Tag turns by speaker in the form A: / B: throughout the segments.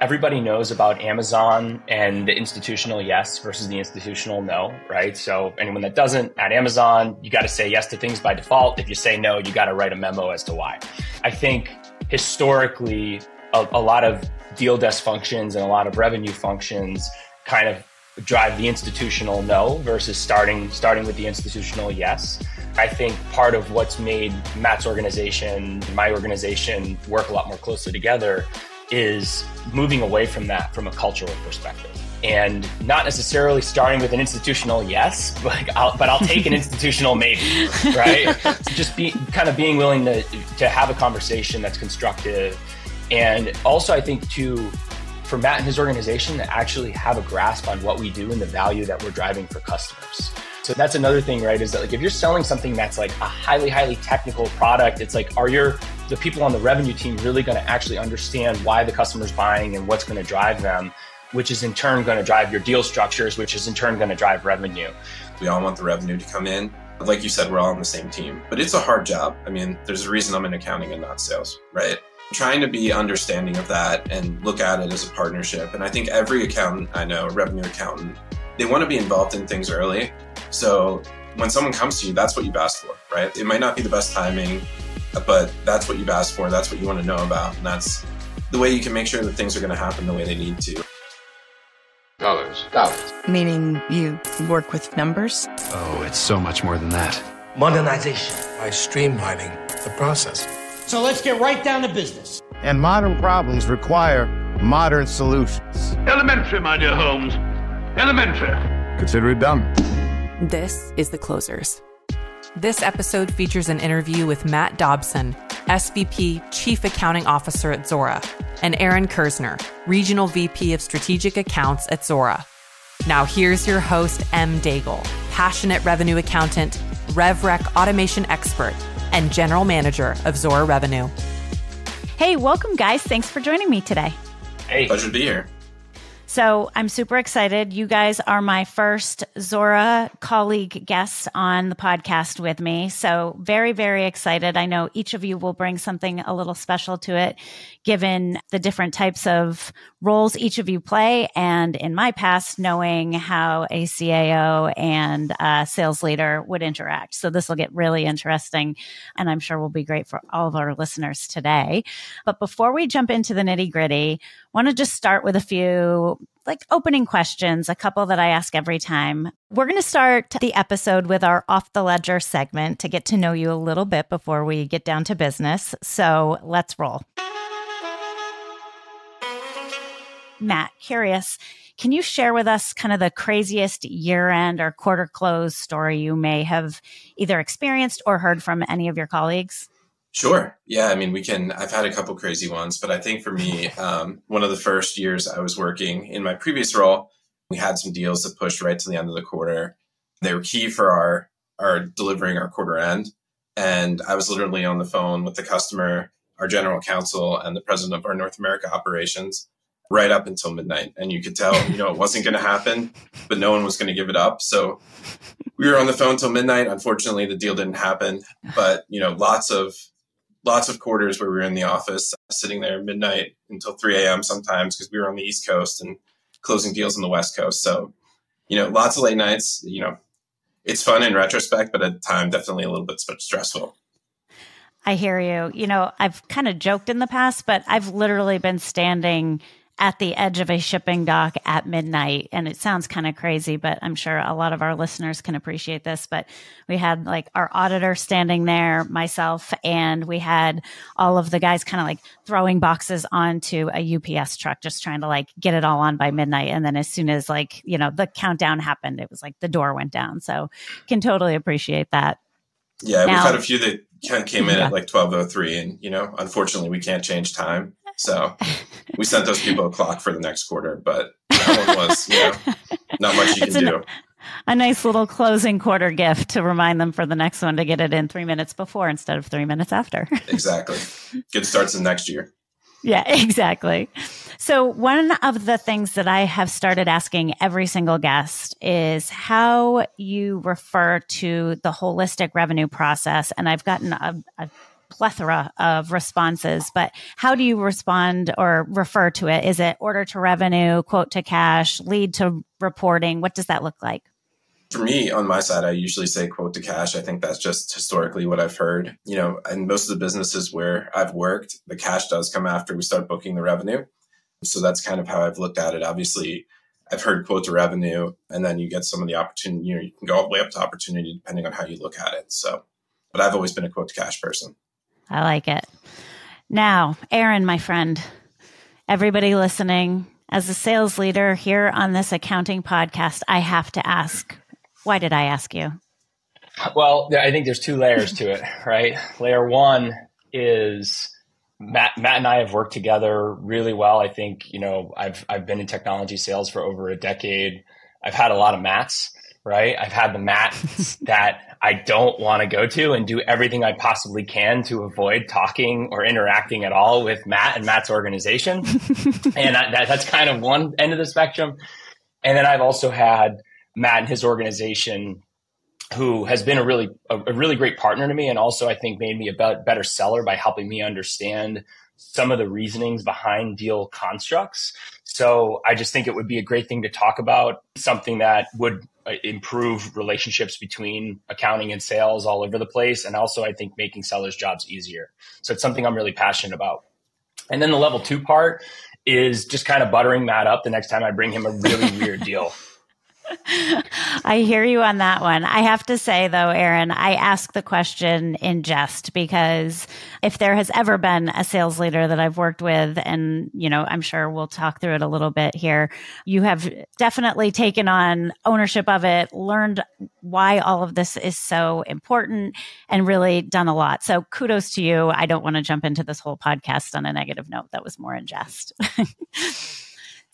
A: everybody knows about Amazon and the institutional yes versus the institutional no, right? So anyone that doesn't at Amazon, you got to say yes to things by default. If you say no, you got to write a memo as to why. I think historically, a, a lot of deal desk functions and a lot of revenue functions kind of drive the institutional no versus starting starting with the institutional yes. I think part of what's made Matt's organization, my organization work a lot more closely together is moving away from that from a cultural perspective and not necessarily starting with an institutional yes, but I'll, but I'll take an institutional maybe, right? So just be kind of being willing to to have a conversation that's constructive, and also I think to for Matt and his organization to actually have a grasp on what we do and the value that we're driving for customers. So that's another thing, right? Is that like if you're selling something that's like a highly, highly technical product, it's like, are your the people on the revenue team really going to actually understand why the customer's buying and what's going to drive them, which is in turn going to drive your deal structures, which is in turn going to drive revenue.
B: We all want the revenue to come in. Like you said, we're all on the same team, but it's a hard job. I mean, there's a reason I'm in accounting and not sales, right? Trying to be understanding of that and look at it as a partnership. And I think every accountant I know, revenue accountant, they want to be involved in things early. So when someone comes to you, that's what you've asked for, right? It might not be the best timing but that's what you've asked for. That's what you want to know about. And that's the way you can make sure that things are going to happen the way they need to.
C: Dollars. Dollars.
D: Meaning you work with numbers?
E: Oh, it's so much more than that.
F: Modernization. By streamlining the process.
G: So let's get right down to business.
H: And modern problems require modern solutions.
I: Elementary, my dear Holmes. Elementary.
H: Consider it done.
J: This is The Closers this episode features an interview with Matt Dobson, SVP Chief Accounting Officer at Zuora, and Aaron Kerzner, Regional VP of Strategic Accounts at Zuora. Now, here's your host, Em Daigle, passionate revenue accountant, RevRec automation expert, and general manager of Zuora Revenue.
K: Hey, welcome, guys. Thanks for joining me today.
B: Hey, pleasure to be here.
K: So I'm super excited. You guys are my first Zuora colleague guests on the podcast with me. So very, very excited. I know each of you will bring something a little special to it, given the different types of roles each of you play. And in my past, knowing how a CAO and a sales leader would interact. So this will get really interesting and I'm sure will be great for all of our listeners today. But before we jump into the nitty gritty, want to just start with a few like opening questions, a couple that I ask every time. We're going to start the episode with our off the ledger segment to get to know you a little bit before we get down to business. So let's roll. Matt, curious, can you share with us kind of the craziest year end or quarter close story you may have either experienced or heard from any of your colleagues?
B: Sure. Yeah. I mean, we can, I've had a couple crazy ones, but I think for me, um, one of the first years I was working in my previous role, we had some deals that pushed right to the end of the quarter. They were key for our, our delivering our quarter end. And I was literally on the phone with the customer, our general counsel, and the president of our North America operations right up until midnight. And you could tell, you know, it wasn't going to happen, but no one was going to give it up. So we were on the phone till midnight. Unfortunately, the deal didn't happen, but, you know, lots of, lots of quarters where we were in the office sitting there midnight until 3 a.m. sometimes because we were on the East Coast and closing deals on the West Coast. So, you know, lots of late nights, you know, it's fun in retrospect, but at the time, definitely a little bit stressful.
K: I hear you. You know, I've kind of joked in the past, but I've literally been standing at the edge of a shipping dock at midnight. And it sounds kind of crazy, but I'm sure a lot of our listeners can appreciate this. But we had like our auditor standing there, myself, and we had all of the guys kind of like throwing boxes onto a UPS truck, just trying to like get it all on by midnight. And then as soon as like, you know, the countdown happened, it was like the door went down. So can totally appreciate that.
B: Yeah, now, we've had a few that came in yeah. at like 1203 and you know, unfortunately we can't change time. So we sent those people a clock for the next quarter, but that one was, you know, not much you can do.
K: A nice little closing quarter gift to remind them for the next one to get it in three minutes before instead of three minutes after.
B: exactly. Good starts in next year.
K: Yeah, exactly. So, one of the things that I have started asking every single guest is how you refer to the holistic revenue process. And I've gotten a, a plethora of responses, but how do you respond or refer to it? Is it order to revenue, quote to cash, lead to reporting? What does that look like?
B: For me, on my side, I usually say quote to cash. I think that's just historically what I've heard. You know, and most of the businesses where I've worked, the cash does come after we start booking the revenue. So that's kind of how I've looked at it. Obviously, I've heard quote to revenue, and then you get some of the opportunity, you know, you can go all the way up to opportunity depending on how you look at it. So, but I've always been a quote to cash person.
K: I like it. Now, Aaron, my friend, everybody listening, as a sales leader here on this accounting podcast, I have to ask why did I ask you?
A: Well, I think there's two layers to it, right? Layer one is Matt, Matt and I have worked together really well. I think, you know, I've, I've been in technology sales for over a decade. I've had a lot of Matts, right? I've had the Matt that I don't want to go to and do everything I possibly can to avoid talking or interacting at all with Matt and Matt's organization. and that, that's kind of one end of the spectrum. And then I've also had Matt and his organization, who has been a really a, a really great partner to me, and also I think made me a better seller by helping me understand some of the reasonings behind deal constructs. So I just think it would be a great thing to talk about, something that would uh, improve relationships between accounting and sales all over the place. And also, I think making sellers' jobs easier. So it's something I'm really passionate about. And then the level two part is just kind of buttering Matt up the next time I bring him a really weird deal.
K: I hear you on that one. I have to say, though, Aaron, I ask the question in jest because if there has ever been a sales leader that I've worked with, and, you know, I'm sure we'll talk through it a little bit here, you have definitely taken on ownership of it, learned why all of this is so important, and really done a lot. So kudos to you. I don't want to jump into this whole podcast on a negative note. That was more in jest.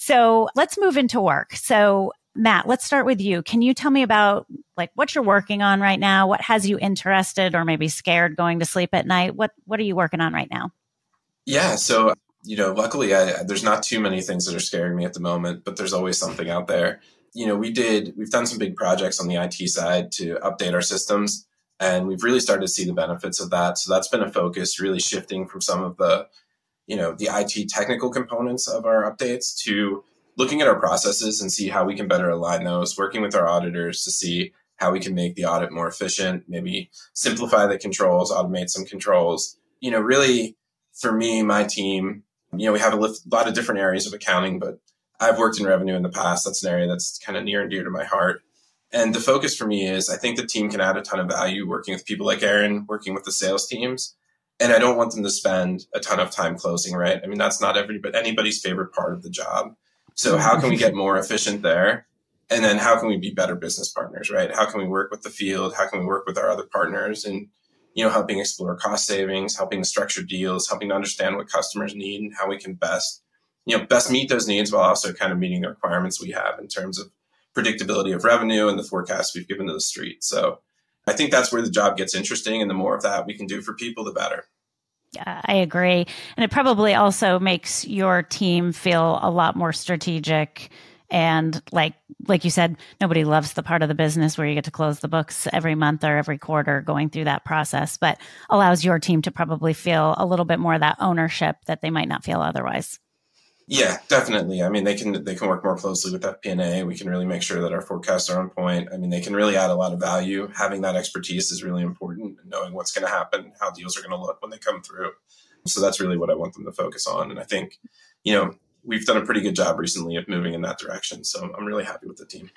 K: So let's move into work. So Matt, let's start with you. Can you tell me about like what you're working on right now? What has you interested or maybe scared going to sleep at night? What what are you working on right now?
B: Yeah, so you know, luckily I, there's not too many things that are scaring me at the moment, but there's always something out there. You know, we did we've done some big projects on the IT side to update our systems and we've really started to see the benefits of that. So that's been a focus really shifting from some of the you know, the IT technical components of our updates to looking at our processes and see how we can better align those, working with our auditors to see how we can make the audit more efficient, maybe simplify the controls, automate some controls. You know, really for me, my team, you know, we have a lot of different areas of accounting, but I've worked in revenue in the past. That's an area that's kind of near and dear to my heart. And the focus for me is I think the team can add a ton of value working with people like Aaron, working with the sales teams. And I don't want them to spend a ton of time closing, right? I mean, that's not everybody, anybody's favorite part of the job. So how can we get more efficient there? And then how can we be better business partners, right? How can we work with the field? How can we work with our other partners and, you know, helping explore cost savings, helping to structure deals, helping to understand what customers need and how we can best, you know, best meet those needs while also kind of meeting the requirements we have in terms of predictability of revenue and the forecast we've given to the street. So I think that's where the job gets interesting. And the more of that we can do for people, the better.
K: I agree. And it probably also makes your team feel a lot more strategic and like like you said nobody loves the part of the business where you get to close the books every month or every quarter going through that process but allows your team to probably feel a little bit more that ownership that they might not feel otherwise
B: yeah, definitely. I mean, they can they can work more closely with FP&A. We can really make sure that our forecasts are on point. I mean, they can really add a lot of value. Having that expertise is really important. Knowing what's going to happen, how deals are going to look when they come through. So that's really what I want them to focus on. And I think, you know, we've done a pretty good job recently of moving in that direction. So I'm really happy with the team.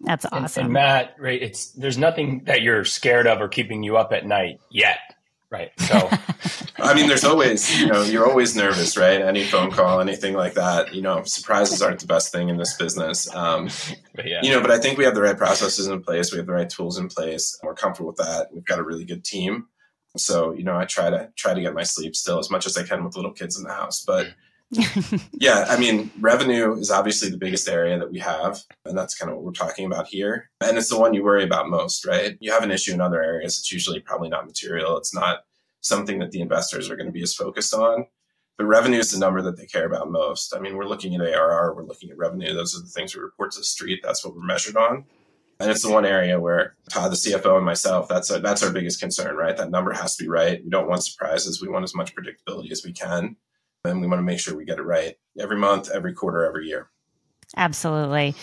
K: That's awesome.
A: And, and Matt, right? It's there's nothing that you're scared of or keeping you up at night yet Right. So,
B: I mean, there's always, you know, you're always nervous, right? Any phone call, anything like that. You know, surprises aren't the best thing in this business. Um, yeah. You know, but I think we have the right processes in place. We have the right tools in place. We're comfortable with that. We've got a really good team. So, you know, I try to try to get my sleep still as much as I can with little kids in the house. But yeah, I mean, revenue is obviously the biggest area that we have. And that's kind of what we're talking about here. And it's the one you worry about most, right? You have an issue in other areas. It's usually probably not material. It's not something that the investors are going to be as focused on. But revenue is the number that they care about most. I mean, we're looking at ARR, we're looking at revenue. Those are the things we report to the street. That's what we're measured on. And it's the one area where Todd, the CFO, and myself, that's that's our biggest concern, right? That number has to be right. We don't want surprises. We want as much predictability as we can. And we want to make sure we get it right every month, every quarter, every year.
K: Absolutely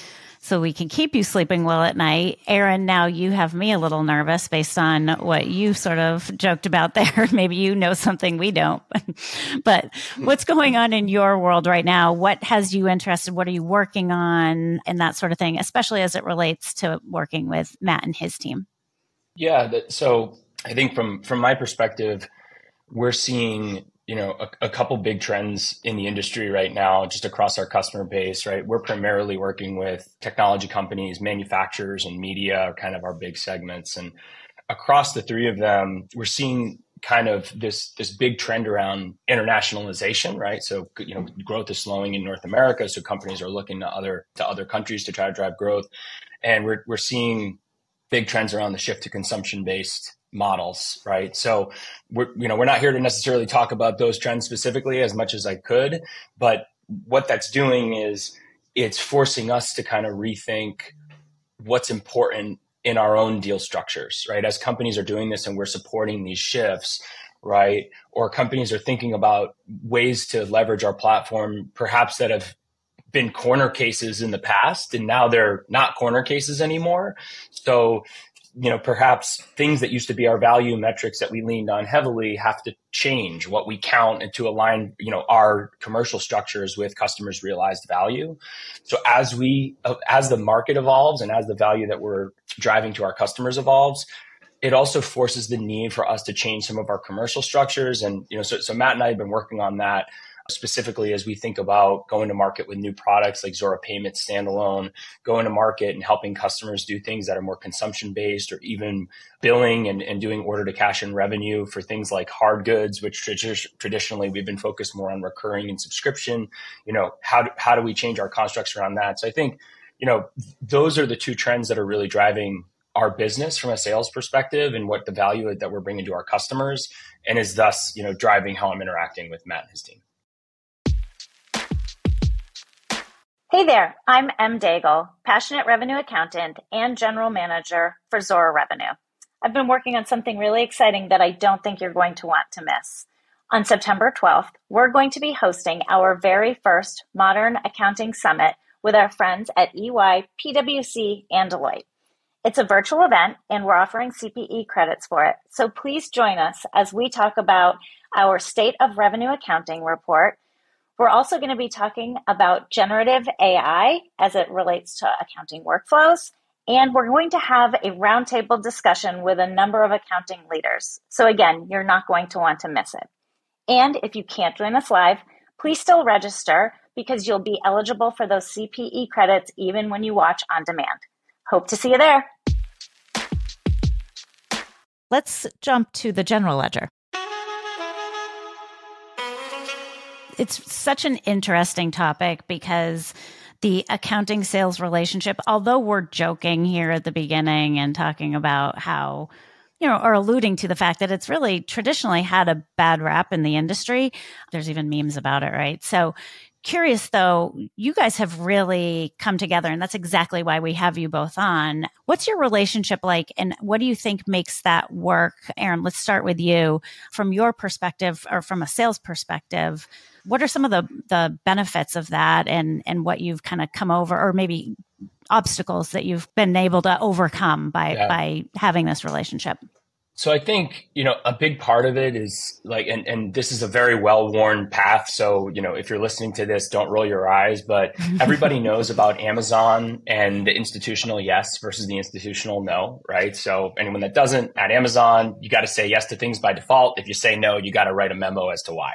K: so we can keep you sleeping well at night. Aaron, now you have me a little nervous based on what you sort of joked about there. Maybe you know something we don't. but what's going on in your world right now? What has you interested? What are you working on and that sort of thing, especially as it relates to working with Matt and his team?
A: Yeah, so I think from from my perspective, we're seeing you know a, a, couple big trends in the industry right now just across our customer base right? We're primarily working with technology companies manufacturers and media are kind of our big segments. And across the three of them we're seeing kind of this this big trend around internationalization right? So you know growth is slowing in north america so companies are looking to other to other countries to try to drive growth. And we're, we're seeing big trends around the shift to consumption based models, right? So we're you know we're not here to necessarily talk about those trends specifically as much as I could, but what that's doing is it's forcing us to kind of rethink what's important in our own deal structures, right? As companies are doing this and we're supporting these shifts, right? Or companies are thinking about ways to leverage our platform, perhaps that have been corner cases in the past and now they're not corner cases anymore. So you know, perhaps things that used to be our value metrics that we leaned on heavily have to change what we count and to align, you know, our commercial structures with customers' realized value. So as we, uh, as the market evolves and as the value that we're driving to our customers evolves, it also forces the need for us to change some of our commercial structures. And, you know, so, so Matt and I have been working on that specifically as we think about going to market with new products like Zuora Payments standalone, going to market and helping customers do things that are more consumption based or even billing and, and doing order to cash and revenue for things like hard goods, which traditionally we've been focused more on recurring and subscription. You know, how do, how do we change our constructs around that? So I think, you know, those are the two trends that are really driving our business from a sales perspective and what the value that we're bringing to our customers and is thus you know driving how i'm interacting with matt and his team
L: Hey there, I'm Em Daigle, passionate revenue accountant and general manager for Zuora Revenue. I've been working on something really exciting that I don't think you're going to want to miss. On September 12th, we're going to be hosting our very first Modern Accounting Summit with our friends at EY, PwC, and Deloitte. It's a virtual event and we're offering CPE credits for it. So please join us as we talk about our State of Revenue Accounting report we're also going to be talking about generative AI as it relates to accounting workflows. And we're going to have a roundtable discussion with a number of accounting leaders. So, again, you're not going to want to miss it. And if you can't join us live, please still register because you'll be eligible for those CPE credits even when you watch on demand. Hope to see you there.
K: Let's jump to the general ledger. It's such an interesting topic because the accounting sales relationship, although we're joking here at the beginning and talking about how, you know, or alluding to the fact that it's really traditionally had a bad rap in the industry, there's even memes about it, right? So, curious though, you guys have really come together, and that's exactly why we have you both on. What's your relationship like, and what do you think makes that work? Aaron, let's start with you from your perspective or from a sales perspective what are some of the the benefits of that and and what you've kind of come over or maybe obstacles that you've been able to overcome by yeah. by having this relationship
A: so I think, you know, a big part of it is like, and, and this is a very well worn path. So, you know, if you're listening to this, don't roll your eyes, but everybody knows about Amazon and the institutional yes versus the institutional no, right? So anyone that doesn't at Amazon, you got to say yes to things by default. If you say no, you got to write a memo as to why.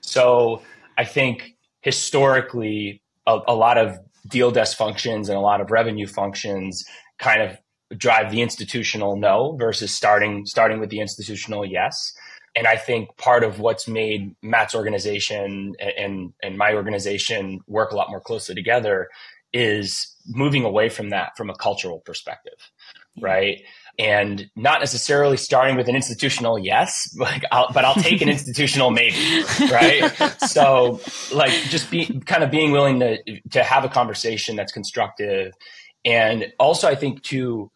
A: So I think historically, a, a lot of deal desk functions and a lot of revenue functions kind of drive the institutional no versus starting starting with the institutional yes. And I think part of what's made Matt's organization and and my organization work a lot more closely together is moving away from that from a cultural perspective, yeah. right? and not necessarily starting with an institutional yes, like I'll, but I'll take an institutional maybe, right? so like just be kind of being willing to to have a conversation that's constructive And also, I think too,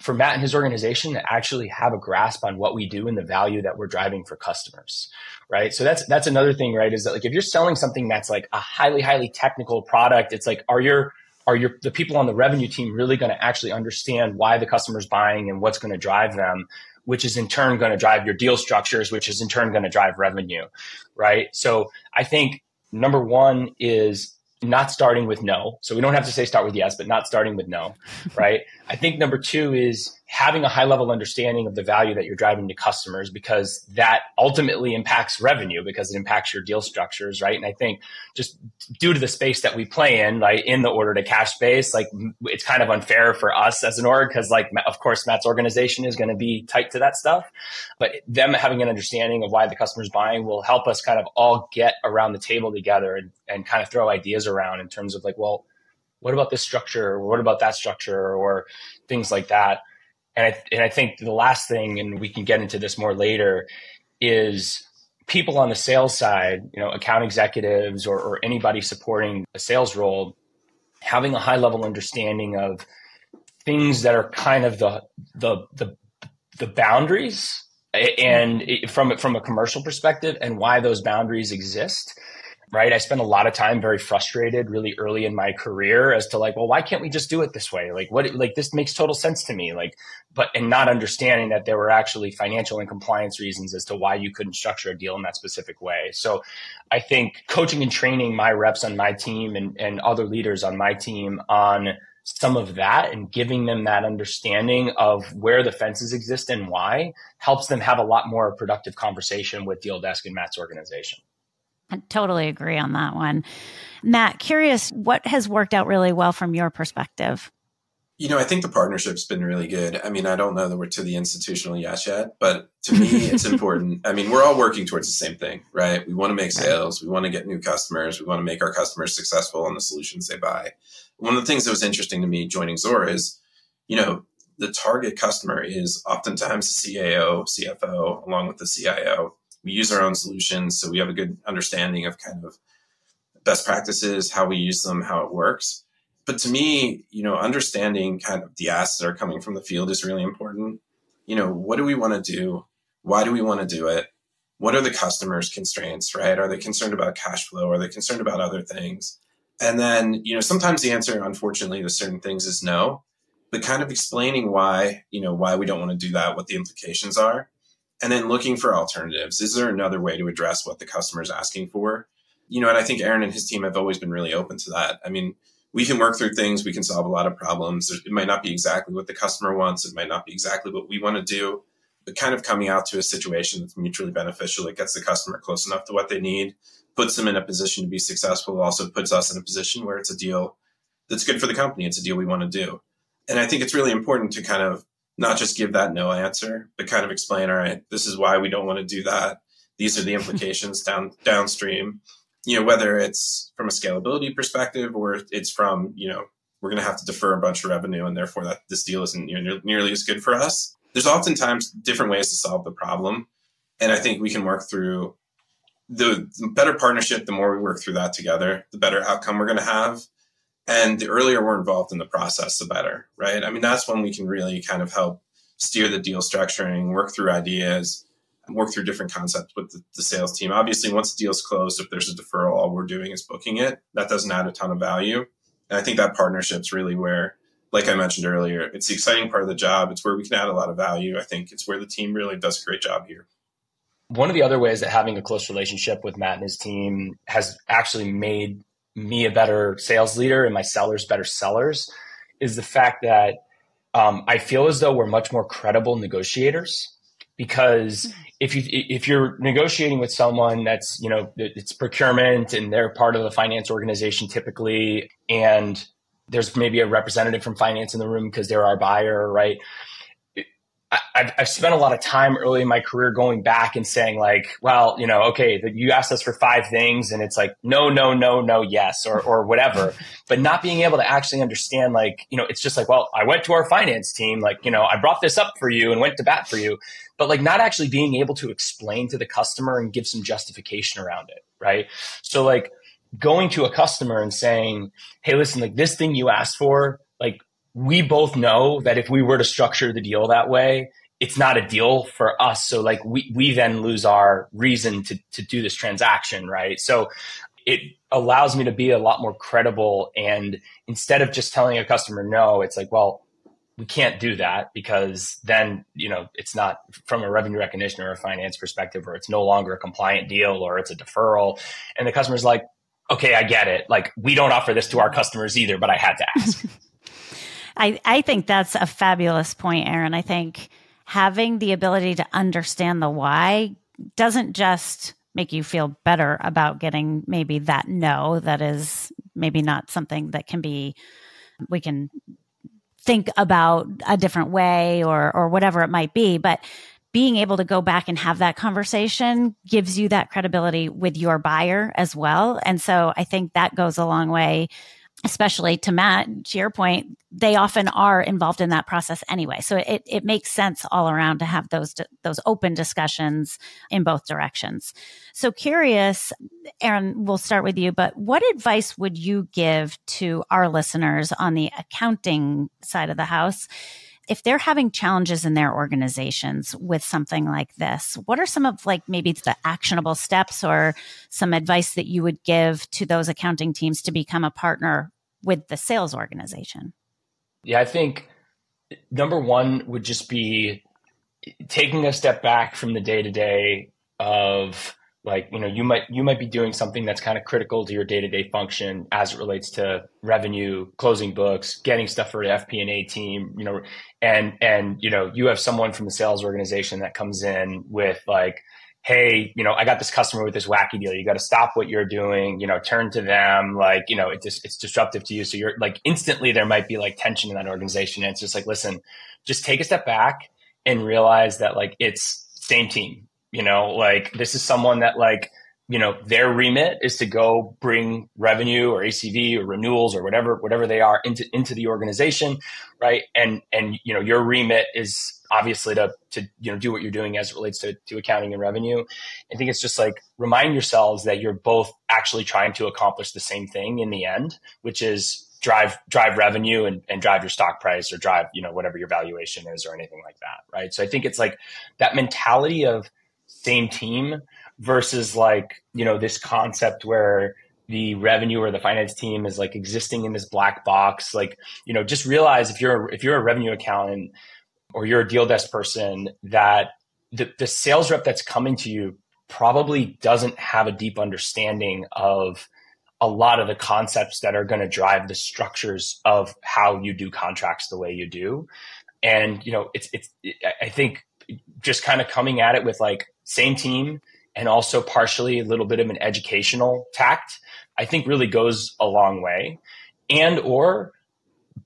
A: for Matt and his organization to actually have a grasp on what we do and the value that we're driving for customers, right? So that's that's another thing, right? Is that like if you're selling something that's like a highly highly technical product, it's like are your are your the people on the revenue team really going to actually understand why the customer's buying and what's going to drive them, which is in turn going to drive your deal structures, which is in turn going to drive revenue, right? So I think number one is not starting with no. So we don't have to say start with yes, but not starting with no, right? I think number two is having a high level understanding of the value that you're driving to customers because that ultimately impacts revenue because it impacts your deal structures, right? And I think just due to the space that we play in, like in the order to cash space, like it's kind of unfair for us as an org because like of course Matt's organization is going to be tight to that stuff, but them having an understanding of why the customer's buying will help us kind of all get around the table together and, and kind of throw ideas around in terms of like, well, what about this structure or what about that structure or things like that and I, and I think the last thing, and we can get into this more later, is people on the sales side, you know, account executives or, or anybody supporting a sales role, having a high level understanding of things that are kind of the the the, the boundaries and from from a commercial perspective and why those boundaries exist right? I spent a lot of time very frustrated really early in my career as to like, well, why can't we just do it this way? Like what, like this makes total sense to me. Like, but, and not understanding that there were actually financial and compliance reasons as to why you couldn't structure a deal in that specific way. So I think coaching and training my reps on my team and, and other leaders on my team on some of that and giving them that understanding of where the fences exist and why helps them have a lot more productive conversation with Deal Desk and Matt's organization.
K: I totally agree on that one. Matt, curious, what has worked out really well from your perspective?
B: You know, I think the partnership's been really good. I mean, I don't know that we're to the institutional yes yet, but to me, it's important. I mean, we're all working towards the same thing, right? We want to make sales. We want to get new customers. We want to make our customers successful on the solutions they buy. One of the things that was interesting to me joining Zuora is, you know, the target customer is oftentimes the CAO, CFO, along with the CIO we use our own solutions, so we have a good understanding of kind of best practices, how we use them, how it works. But to me, you know, understanding kind of the asks that are coming from the field is really important. You know, what do we want to do? Why do we want to do it? What are the customers' constraints, right? Are they concerned about cash flow? Are they concerned about other things? And then, you know, sometimes the answer, unfortunately, to certain things is no, but kind of explaining why, you know, why we don't want to do that, what the implications are and then looking for alternatives. Is there another way to address what the customer is asking for? You know, and I think Aaron and his team have always been really open to that. I mean, we can work through things, we can solve a lot of problems. It might not be exactly what the customer wants, it might not be exactly what we want to do, but kind of coming out to a situation that's mutually beneficial that gets the customer close enough to what they need, puts them in a position to be successful, also puts us in a position where it's a deal that's good for the company. It's a deal we want to do. And I think it's really important to kind of not just give that no answer, but kind of explain, all right, this is why we don't want to do that. These are the implications down downstream. You know, whether it's from a scalability perspective or it's from, you know, we're going to have to defer a bunch of revenue and therefore that this deal isn't you know, nearly as good for us. There's oftentimes different ways to solve the problem. And I think we can work through the better partnership, the more we work through that together, the better outcome we're going to have. And the earlier we're involved in the process, the better, right? I mean, that's when we can really kind of help steer the deal structuring, work through ideas, work through different concepts with the, the, sales team. Obviously, once the deal's closed, if there's a deferral, all we're doing is booking it. That doesn't add a ton of value. And I think that partnership's really where, like I mentioned earlier, it's the exciting part of the job. It's where we can add a lot of value. I think it's where the team really does a great job here.
A: One of the other ways that having a close relationship with Matt and his team has actually made me a better sales leader and my sellers better sellers is the fact that um, I feel as though we're much more credible negotiators because if you if you're negotiating with someone that's you know it's procurement and they're part of the finance organization typically and there's maybe a representative from finance in the room because they're our buyer right I've, I've spent a lot of time early in my career going back and saying like, well, you know, okay, you asked us for five things and it's like, no, no, no, no, yes, or, or whatever, but not being able to actually understand like, you know, it's just like, well, I went to our finance team, like, you know, I brought this up for you and went to bat for you, but like not actually being able to explain to the customer and give some justification around it. Right. So like going to a customer and saying, Hey, listen, like this thing you asked for, we both know that if we were to structure the deal that way, it's not a deal for us. So like we, we then lose our reason to, to do this transaction, right? So it allows me to be a lot more credible. And instead of just telling a customer no, it's like, well, we can't do that because then, you know, it's not from a revenue recognition or a finance perspective, or it's no longer a compliant deal or it's a deferral. And the customer's like, okay, I get it. Like we don't offer this to our customers either, but I had to ask.
K: I, I think that's a fabulous point, Aaron. I think having the ability to understand the why doesn't just make you feel better about getting maybe that no that is maybe not something that can be we can think about a different way or or whatever it might be but being able to go back and have that conversation gives you that credibility with your buyer as well and so i think that goes a long way especially to Matt, to your point, they often are involved in that process anyway. So it, it makes sense all around to have those, those open discussions in both directions. So curious, Aaron, we'll start with you, but what advice would you give to our listeners on the accounting side of the house? If they're having challenges in their organizations with something like this, what are some of like maybe the actionable steps or some advice that you would give to those accounting teams to become a partner with the sales organization?
A: Yeah, I think number one would just be taking a step back from the day to day of like you know you might you might be doing something that's kind of critical to your day-to-day function as it relates to revenue closing books getting stuff for the fp&a team you know and and you know you have someone from the sales organization that comes in with like hey you know i got this customer with this wacky deal. You got to stop what you're doing you know turn to them. Like you know it just it's disruptive to you. So you're like instantly there might be like tension in that organization. And it's just like listen just take a step back and realize that like it's same team you know, like this is someone that like, you know, their remit is to go bring revenue or ACV or renewals or whatever, whatever they are into, into the organization. Right. And, and, you know, your remit is obviously to, to, you know, do what you're doing as it relates to, to accounting and revenue. I think it's just like remind yourselves that you're both actually trying to accomplish the same thing in the end, which is drive drive revenue and, and drive your stock price or drive you know whatever your valuation is or anything like that right so i think it's like that mentality of same team versus like, you know, this concept where the revenue or the finance team is like existing in this black box. Like, you know, just realize if you're if you're a revenue accountant or you're a deal desk person that the, the sales rep that's coming to you probably doesn't have a deep understanding of a lot of the concepts that are going to drive the structures of how you do contracts the way you do. And, you know, it's, it's, I think just kind of coming at it with like same team and also partially a little bit of an educational tact, I think really goes a long way. And or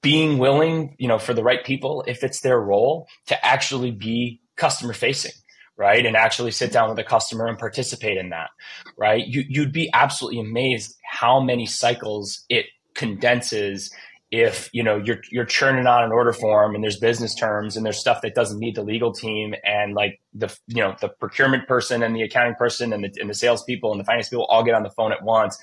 A: being willing, you know, for the right people, if it's their role, to actually be customer facing, right? And actually sit down with a customer and participate in that, right? You, you'd be absolutely amazed how many cycles it condenses if you know you're you're churning on an order form and there's business terms and there's stuff that doesn't need the legal team and like the you know the procurement person and the accounting person and the and the salespeople and the finance people all get on the phone at once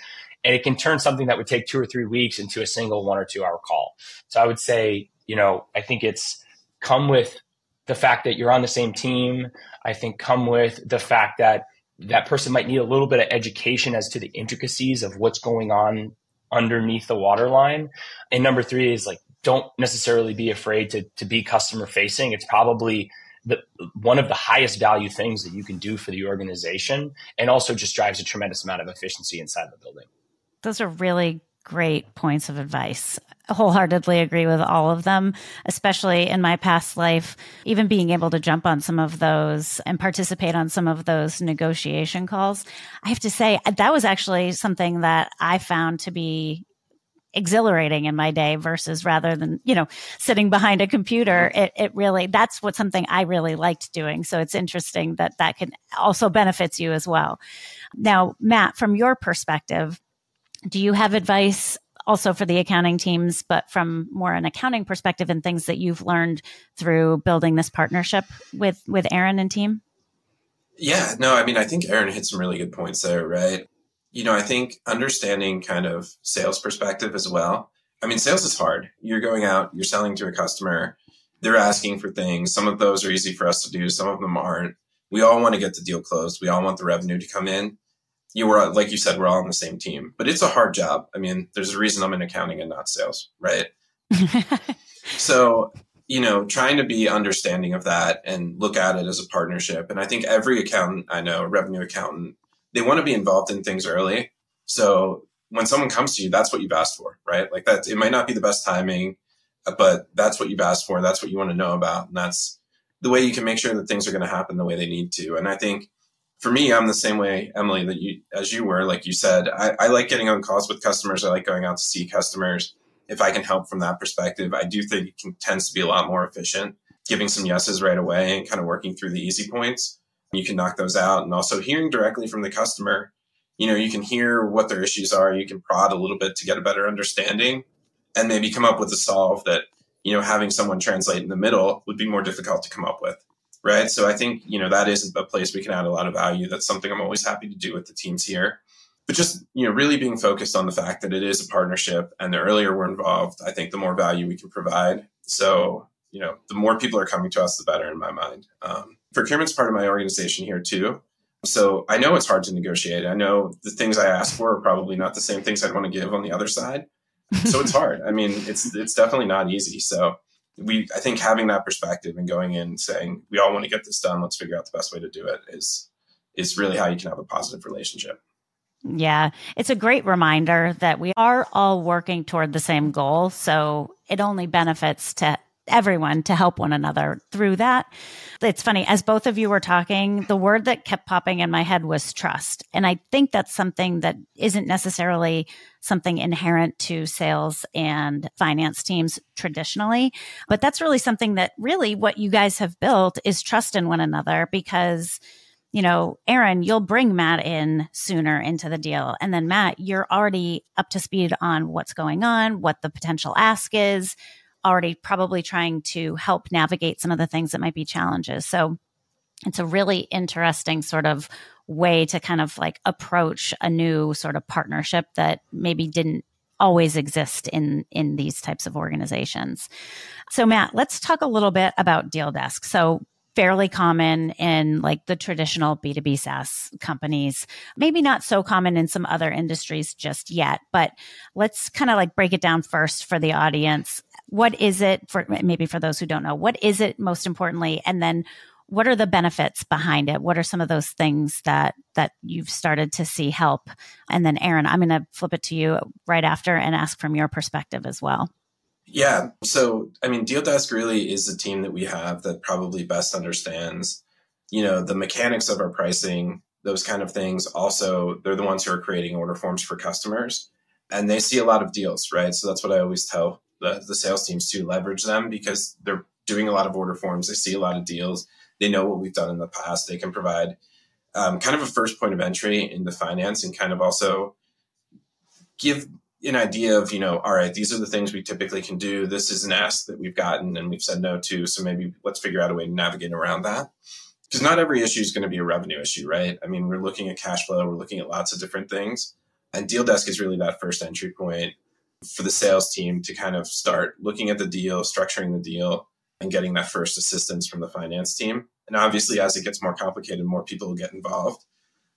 A: and it can turn something that would take two or three weeks into a single one or two hour call. So I would say you know I think it's come with the fact that you're on the same team. I think come with the fact that that person might need a little bit of education as to the intricacies of what's going on underneath the waterline. And number three is like, don't necessarily be afraid to, to be customer facing. It's probably the, one of the highest value things that you can do for the organization and also just drives a tremendous amount of efficiency inside the building.
K: Those are really great points of advice. Wholeheartedly agree with all of them, especially in my past life. Even being able to jump on some of those and participate on some of those negotiation calls. I have to say, that was actually something that I found to be exhilarating in my day versus rather than, you know, sitting behind a computer. Mm-hmm. It, it really, that's what something I really liked doing. So it's interesting that that can also benefits you as well. Now, Matt, from your perspective, do you have advice also for the accounting teams, but from more an accounting perspective and things that you've learned through building this partnership with with Aaron and team?
B: Yeah, no, I mean, I think Aaron hit some really good points there, right? You know, I think understanding kind of sales perspective as well. I mean, sales is hard. You're going out, you're selling to a customer, they're asking for things. Some of those are easy for us to do, some of them aren't. We all want to get the deal closed. We all want the revenue to come in. You were, like you said, we're all on the same team, but it's a hard job. I mean, there's a reason I'm in accounting and not sales, right? so, you know, trying to be understanding of that and look at it as a partnership. And I think every accountant I know, revenue accountant, they want to be involved in things early. So when someone comes to you, that's what you've asked for, right? Like that, it might not be the best timing, but that's what you've asked for. That's what you want to know about. And that's the way you can make sure that things are going to happen the way they need to. And I think for me, I'm the same way, Emily, that you, as you were, like you said, I, I like getting on calls with customers. I like going out to see customers. If I can help from that perspective, I do think it can, tends to be a lot more efficient, giving some yeses right away and kind of working through the easy points. You can knock those out. And also hearing directly from the customer, you know, you can hear what their issues are. You can prod a little bit to get a better understanding and maybe come up with a solve that you know, having someone translate in the middle would be more difficult to come up with. Right. So I think, you know, that is a place we can add a lot of value. That's something I'm always happy to do with the teams here. But just, you know, really being focused on the fact that it is a partnership and the earlier we're involved, I think the more value we can provide. So, you know, the more people are coming to us, the better in my mind. Um, procurement's part of my organization here too. So I know it's hard to negotiate. I know the things I ask for are probably not the same things I'd want to give on the other side so it's hard. I mean, it's it's definitely not easy. So we I think having that perspective and going in saying we all want to get this done, let's figure out the best way to do it is is really how you can have a positive relationship.
K: Yeah, it's a great reminder that we are all working toward the same goal. So it only benefits to everyone to help one another through that. It's funny, as both of you were talking, the word that kept popping in my head was trust. And I think that's something that isn't necessarily something inherent to sales and finance teams traditionally. But that's really something that really what you guys have built is trust in one another because you know, Aaron, you'll bring Matt in sooner into the deal. And then Matt, you're already up to speed on what's going on, what the potential ask is, already probably trying to help navigate some of the things that might be challenges. So it's a really interesting sort of way to kind of like approach a new sort of partnership that maybe didn't always exist in in these types of organizations. So Matt, let's talk a little bit about Deal Desk. So fairly common in like the traditional B2B SaaS companies. Maybe not so common in some other industries just yet, but let's kind of like break it down first for the audience what is it for maybe for those who don't know what is it most importantly? And then what are the benefits behind it? What are some of those things that that you've started to see help? And then aaron i'm going to flip it to you right after and ask from your perspective as well.
B: Yeah. So i mean deal desk really is the team that we have that probably best understands you know the mechanics of our pricing those kind of things. Also they're the ones who are creating order forms for customers and they see a lot of deals right? So that's what i always tell the, the sales teams to leverage them because they're doing a lot of order forms. They see a lot of deals. They know what we've done in the past. They can provide um, kind of a first point of entry into finance and kind of also give an idea of, you know, all right, these are the things we typically can do. This is an ask that we've gotten and we've said no to. So maybe let's figure out a way to navigate around that. Because not every issue is going to be a revenue issue, right? I mean, we're looking at cash flow, we're looking at lots of different things. And Deal Desk is really that first entry point for the sales team to kind of start looking at the deal, structuring the deal, and getting that first assistance from the finance team. And obviously, as it gets more complicated, more people will get involved.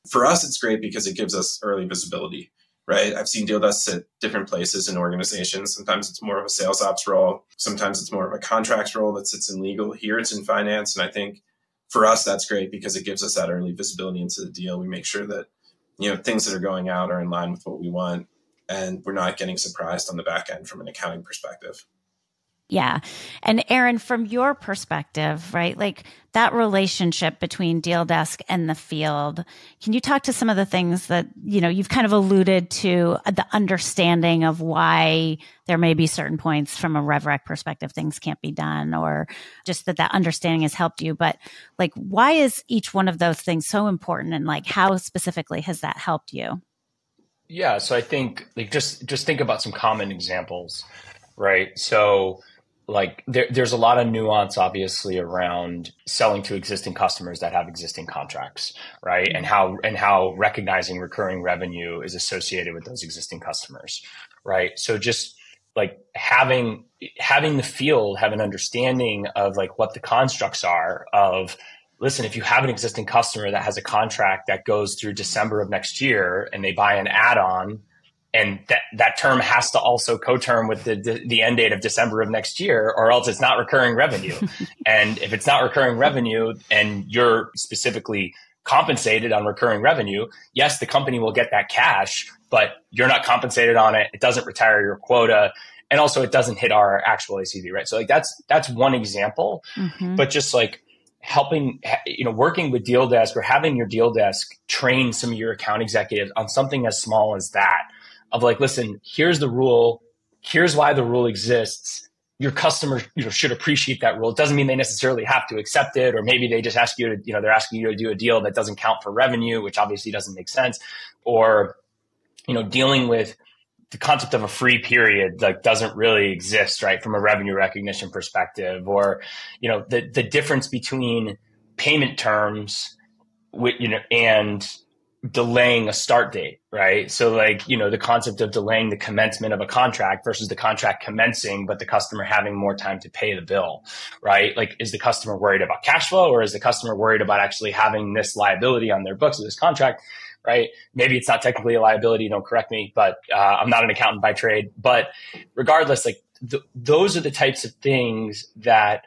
B: For us, it's great because it gives us early visibility, right? I've seen deal desks at different places in organizations. Sometimes it's more of a sales ops role. Sometimes it's more of a contracts role that sits in legal. Here it's in finance. And I think for us, that's great because it gives us that early visibility into the deal. We make sure that, you know, things that are going out are in line with what we want and we're not getting surprised on the back end from an accounting perspective.
K: Yeah. And Aaron, from your perspective, right, like that relationship between Deal Desk and the field, can you talk to some of the things that, you know, you've kind of alluded to uh, the understanding of why there may be certain points from a RevRec perspective, things can't be done, or just that that understanding has helped you. But like, why is each one of those things so important? And like, how specifically has that helped you?
A: Yeah, so I think like just just think about some common examples, right? So like there, there's a lot of nuance obviously around selling to existing customers that have existing contracts right and how and how recognizing recurring revenue is associated with those existing customers right so just like having having the field have an understanding of like what the constructs are of listen if you have an existing customer that has a contract that goes through december of next year and they buy an add-on and that that term has to also co-term with the, the, the end date of December of next year, or else it's not recurring revenue. and if it's not recurring revenue, and you're specifically compensated on recurring revenue, yes, the company will get that cash, but you're not compensated on it. It doesn't retire your quota. And also it doesn't hit our actual ACV, right? So like that's that's one example. Mm-hmm. But just like helping you know working with deal desk or having your deal desk train some of your account executives on something as small as that of like, listen, here's the rule. Here's why the rule exists. Your customer you know, should appreciate that rule. It doesn't mean they necessarily have to accept it, or maybe they just ask you to, you know, they're asking you to do a deal that doesn't count for revenue, which obviously doesn't make sense. Or, you know, dealing with the concept of a free period like doesn't really exist, right, from a revenue recognition perspective, or, you know, the the difference between payment terms with, you know, and delaying a start date, right? So like, you know, the concept of delaying the commencement of a contract versus the contract commencing, but the customer having more time to pay the bill, right? Like, is the customer worried about cash flow or is the customer worried about actually having this liability on their books of this contract? Right. Maybe it's not technically a liability. Don't correct me, but uh, I'm not an accountant by trade. But regardless, like th- those are the types of things that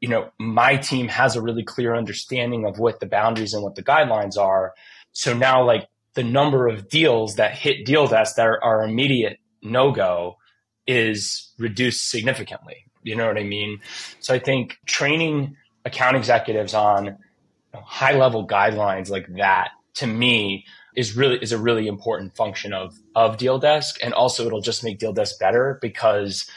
A: you know my team has a really clear understanding of what the boundaries and what the guidelines are so now like the number of deals that hit deal desk that are, are immediate no go is reduced significantly. You know what I mean? So I think training account executives on high level guidelines like that to me is really is a really important function of of deal desk and also it'll just make deal desk better because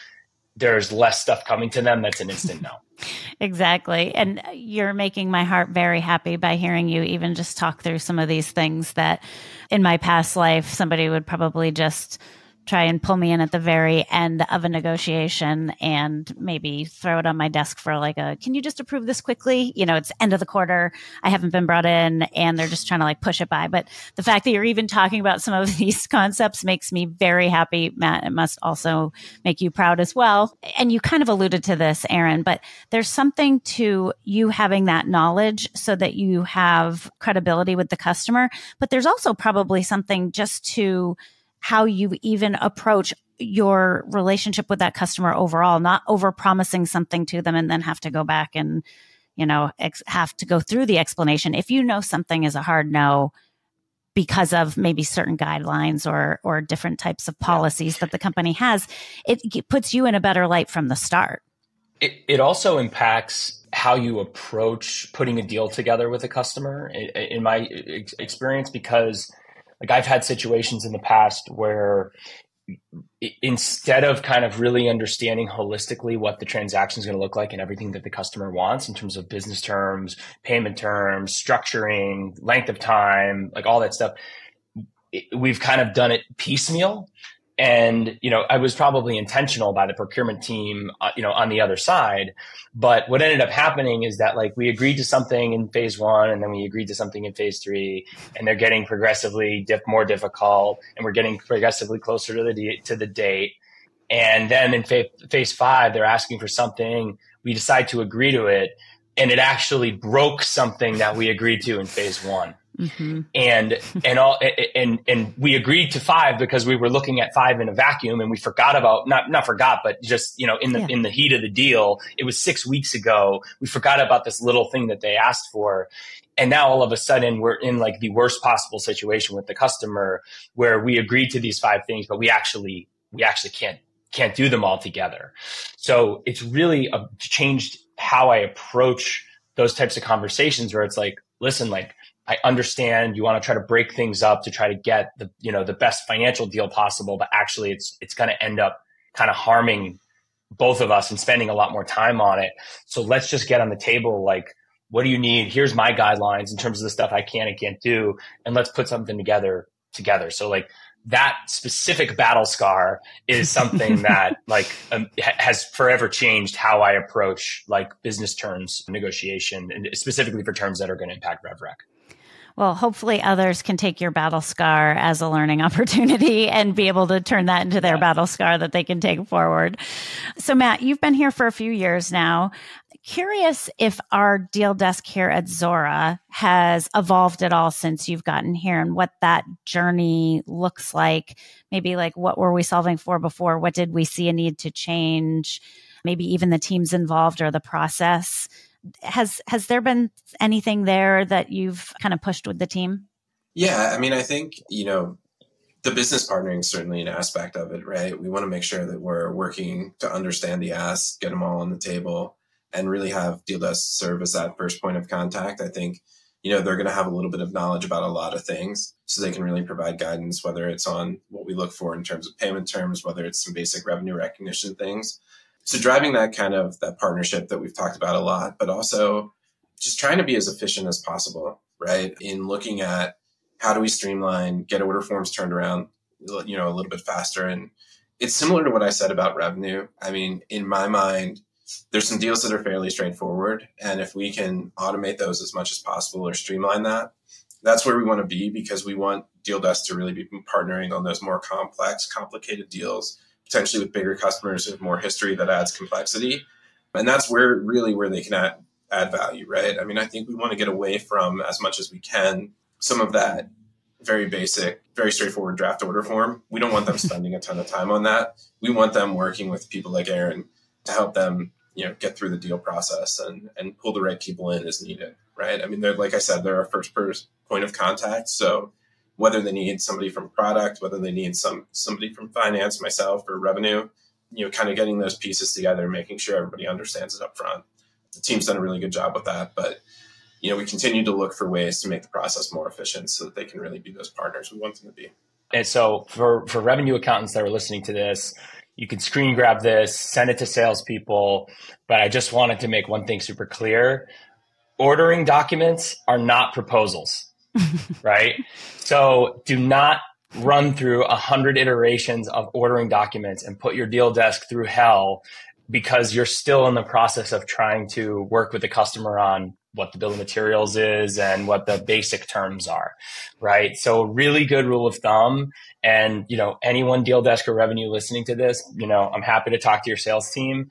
A: there's less stuff coming to them that's an instant no
K: exactly. And you're making my heart very happy by hearing you even just talk through some of these things that in my past life somebody would probably just try and pull me in at the very end of a negotiation and maybe throw it on my desk for like a can you just approve this quickly? You know it's end of the quarter. I haven't been brought in and they're just trying to like push it by. But the fact that you're even talking about some of these concepts makes me very happy. Matt it must also make you proud as well. And you kind of alluded to this aaron but there's something to you having that knowledge so that you have credibility with the customer. But there's also probably something just to how you even approach your relationship with that customer overall, not over promising something to them and then have to go back and, you know, ex- have to go through the explanation. If you know something is a hard no because of maybe certain guidelines or or different types of policies that the company has, it, it puts you in a better light from the start.
A: It, it also impacts how you approach putting a deal together with a customer in, in my experience because like I've had situations in the past where instead of kind of really understanding holistically what the transaction is going to look like and everything that the customer wants in terms of business terms, payment terms, structuring, length of time, like all that stuff, we've kind of done it piecemeal and you know i was probably intentional by the procurement team uh, you know on the other side. But what ended up happening is that like we agreed to something in phase one and then we agreed to something in phase three and they're getting progressively more difficult and we're getting progressively closer to the to the date. And then in phase five they're asking for something. We decide to agree to it and it actually broke something that we agreed to in phase one Mm-hmm. And and all and and we agreed to five because we were looking at five in a vacuum and we forgot about not not forgot but just you know in the yeah. in the heat of the deal it was six weeks ago we forgot about this little thing that they asked for and now all of a sudden we're in like the worst possible situation with the customer where we agreed to these five things but we actually we actually can't can't do them all together so it's really a, changed how I approach those types of conversations where it's like listen like I understand you want to try to break things up to try to get the you know the best financial deal possible, but actually it's it's going to end up kind of harming both of us and spending a lot more time on it. So let's just get on the table like what do you need? Here's my guidelines in terms of the stuff I can and can't do and let's put something together together. So like that specific battle scar is something that like um, has forever changed how I approach like business terms negotiation and specifically for terms that are going to impact RevRec.
K: Well, hopefully others can take your battle scar as a learning opportunity and be able to turn that into their yeah. battle scar that they can take forward. So, Matt, you've been here for a few years now. Curious if our deal desk here at Zuora has evolved at all since you've gotten here and what that journey looks like. Maybe like what were we solving for before? What did we see a need to change? Maybe even the teams involved or the process has has there been anything there that you've kind of pushed with the team?
B: Yeah, I mean, I think you know the business partnering is certainly an aspect of it, right? We want to make sure that we're working to understand the ask, get them all on the table, and really have Deal Desk serve as that first point of contact. I think you know they're going to have a little bit of knowledge about a lot of things, so they can really provide guidance, whether it's on what we look for in terms of payment terms, whether it's some basic revenue recognition things so driving that kind of that partnership that we've talked about a lot but also just trying to be as efficient as possible right? In looking at how do we streamline get order forms turned around you know a little bit faster. And it's similar to what i said about revenue. I mean in my mind there's some deals that are fairly straightforward. And if we can automate those as much as possible or streamline that that's where we want to be because we want deal desk to really be partnering on those more complex complicated deals potentially with bigger customers with more history that adds complexity. And that's where really where they can add, add value, right? I mean, I think we want to get away from as much as we can some of that very basic, very straightforward draft order form. We don't want them spending a ton of time on that. We want them working with people like Aaron to help them, you know, get through the deal process and and pull the right people in as needed, right? I mean, they're like I said, they're our first point of contact, so whether they need somebody from product, whether they need some somebody from finance, myself, or revenue, you know, kind of getting those pieces together, making sure everybody understands it up front. The team's done a really good job with that, but you know, we continue to look for ways to make the process more efficient so that they can really be those partners we want them to be.
A: And so for for revenue accountants that are listening to this, you can screen grab this, send it to salespeople. But I just wanted to make one thing super clear. Ordering documents are not proposals. right? So do not run through a hundred iterations of ordering documents and put your deal desk through hell because you're still in the process of trying to work with the customer on what the bill of materials is and what the basic terms are, right? So really good rule of thumb. And, you know, anyone deal desk or revenue listening to this, you know, I'm happy to talk to your sales team,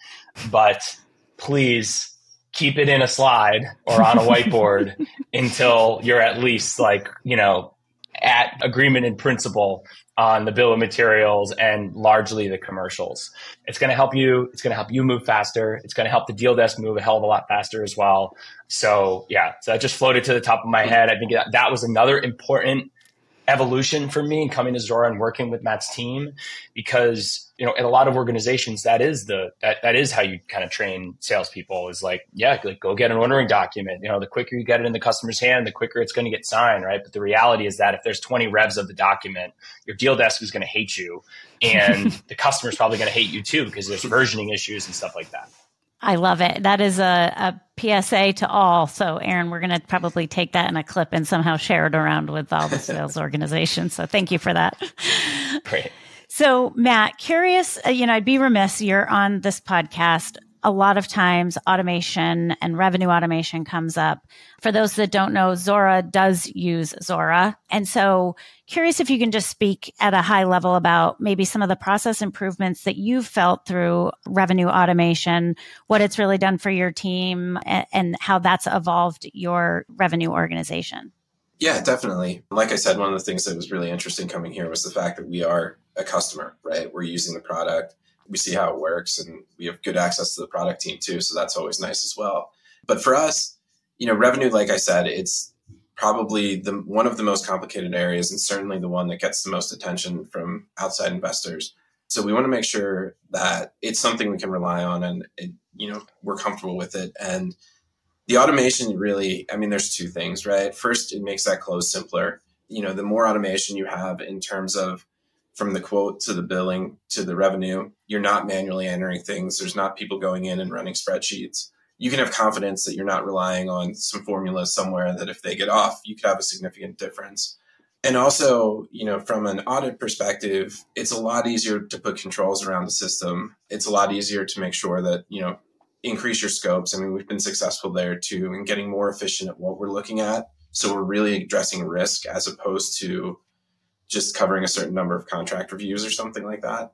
A: but please keep it in a slide or on a whiteboard until you're at least like, you know, at agreement in principle on the bill of materials and largely the commercials. It's going to help you. It's going to help you move faster. It's going to help the deal desk move a hell of a lot faster as well. So yeah, so that just floated to the top of my head. I think that, that was another important evolution for me in coming to Zuora and working with Matt's team because you know in a lot of organizations that is the that, that is how you kind of train salespeople is like yeah like go get an ordering document you know the quicker you get it in the customer's hand the quicker it's going to get signed right but the reality is that if there's 20 revs of the document your deal desk is going to hate you and the customer's probably going to hate you too because there's versioning issues and stuff like that
K: I love it. That is a, a PSA to all. So, Aaron, we're going to probably take that in a clip and somehow share it around with all the sales organizations. So, thank you for that.
A: Great.
K: So, Matt, curious, uh, you know, I'd be remiss. You're on this podcast a lot of times automation and revenue automation comes up. For those that don't know, Zuora does use Zuora. And so curious if you can just speak at a high level about maybe some of the process improvements that you've felt through revenue automation, what it's really done for your team and, and how that's evolved your revenue organization.
B: Yeah, definitely. Like I said, one of the things that was really interesting coming here was the fact that we are a customer, right? We're using the product. We see how it works and we have good access to the product team too so that's always nice as well. But for us you know revenue like i said it's probably the one of the most complicated areas and certainly the one that gets the most attention from outside investors. So we want to make sure that it's something we can rely on and it, you know we're comfortable with it. And the automation really i mean there's two things right? First it makes that close simpler. You know the more automation you have in terms of from the quote to the billing to the revenue. You're not manually entering things. There's not people going in and running spreadsheets. You can have confidence that you're not relying on some formula somewhere that if they get off, you could have a significant difference. And also, you know, from an audit perspective, it's a lot easier to put controls around the system. It's a lot easier to make sure that, you know, increase your scopes. I mean, we've been successful there too in getting more efficient at what we're looking at So we're really addressing risk as opposed to just covering a certain number of contract reviews or something like that.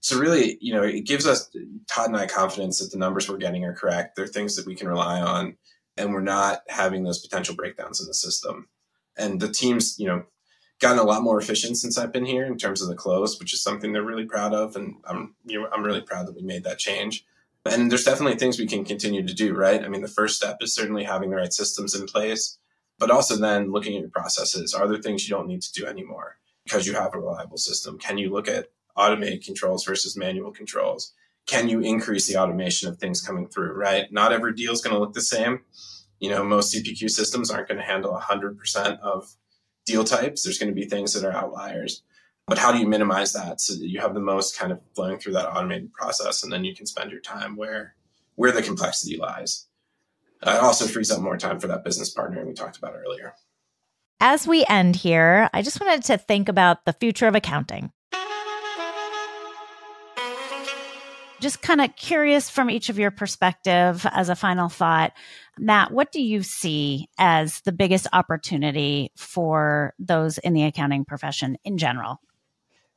B: So really, you know, it gives us Todd and I confidence that the numbers we're getting are correct. They're things that we can rely on, and we're not having those potential breakdowns in the system. And the team's, you know, gotten a lot more efficient since I've been here in terms of the close, which is something they're really proud of, and I'm you know, I'm really proud that we made that change. And there's definitely things we can continue to do, right? I mean, the first step is certainly having the right systems in place, but also then looking at your processes. Are there things you don't need to do anymore because you have a reliable system? Can you look at automated controls versus manual controls? Can you increase the automation of things coming through, right? Not every deal is going to look the same. You know, most CPQ systems aren't going to handle 100% of deal types. There's going to be things that are outliers. But how do you minimize that so that you have the most kind of flowing through that automated process and then you can spend your time where where the complexity lies. It also frees up more time for that business partner we talked about earlier.
K: As we end here, I just wanted to think about the future of accounting. Just kind of curious from each of your perspective as a final thought. Matt, what do you see as the biggest opportunity for those in the accounting profession in general?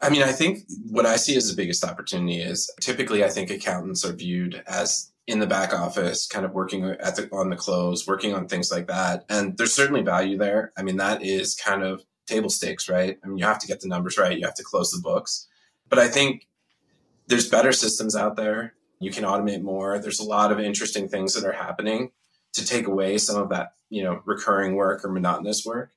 B: I mean, I think what I see as the biggest opportunity is typically I think accountants are viewed as in the back office, kind of working at the, on the close, working on things like that. And there's certainly value there. I mean, that is kind of table stakes, right? I mean, you have to get the numbers right. You have to close the books. But I think there's better systems out there. You can automate more. There's a lot of interesting things that are happening to take away some of that, you know, recurring work or monotonous work.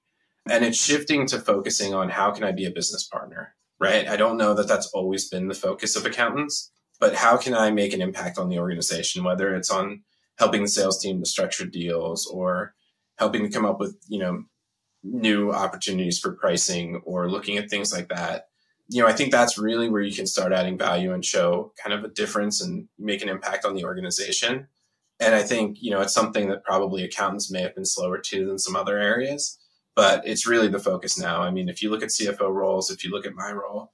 B: And it's shifting to focusing on how can I be a business partner, right? I don't know that that's always been the focus of accountants, but how can I make an impact on the organization, whether it's on helping the sales team to structure deals or helping to come up with, you know, new opportunities for pricing or looking at things like that you know, I think that's really where you can start adding value and show kind of a difference and make an impact on the organization. And I think, you know, it's something that probably accountants may have been slower to than some other areas, but it's really the focus now. I mean, if you look at CFO roles, if you look at my role,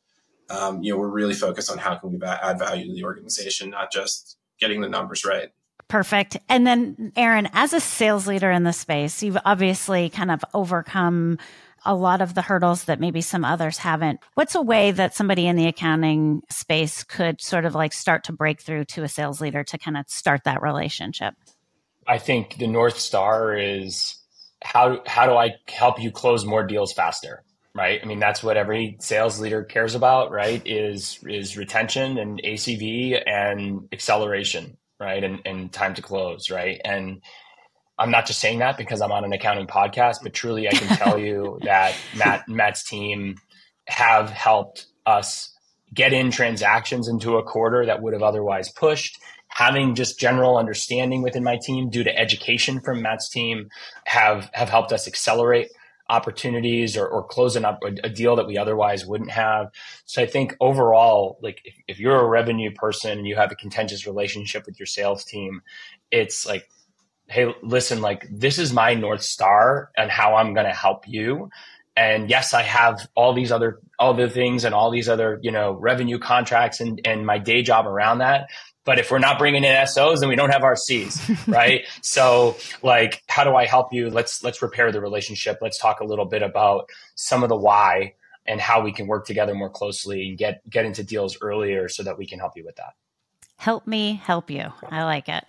B: um, you know, we're really focused on how can we add value to the organization, not just getting the numbers right.
K: Perfect. And then, Aaron, as a sales leader in the space, you've obviously kind of overcome a lot of the hurdles that maybe some others haven't. What's a way that somebody in the accounting space could sort of like start to break through to a sales leader to kind of start that relationship?
A: I think the North Star is how how do I help you close more deals faster? Right. I mean, that's what every sales leader cares about, right? Is is retention and ACV and acceleration, right? And and time to close, right? And I'm not just saying that because I'm on an accounting podcast, but truly I can tell you that Matt Matt's team have helped us get in transactions into a quarter that would have otherwise pushed. Having just general understanding within my team due to education from Matt's team have have helped us accelerate opportunities or, or closing up a, a, deal that we otherwise wouldn't have. So I think overall, like if, if you're a revenue person and you have a contentious relationship with your sales team, it's like hey, listen, like this is my North Star and how I'm going to help you. And yes, I have all these other, other things and all these other, you know, revenue contracts and, and my day job around that. But if we're not bringing in SOs, then we don't have our Cs, right? so like, how do I help you? Let's, let's repair the relationship. Let's talk a little bit about some of the why and how we can work together more closely and get, get into deals earlier so that we can help you with that.
K: Help me help you. I like it.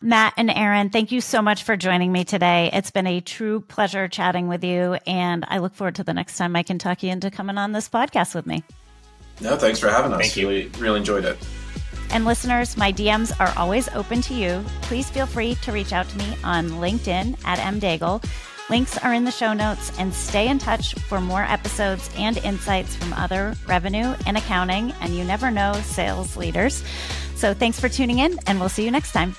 K: Matt and Aaron, thank you so much for joining me today. It's been a true pleasure chatting with you, and I look forward to the next time I can talk you into coming on this podcast with me.
B: No, thanks for having us.
A: Thank you.
B: Really, really enjoyed it.
K: And listeners, my DMs are always open to you. Please feel free to reach out to me on LinkedIn at mdaigle. Links are in the show notes and stay in touch for more episodes and insights from other revenue and accounting and you never know sales leaders. So thanks for tuning in, and we'll see you next time.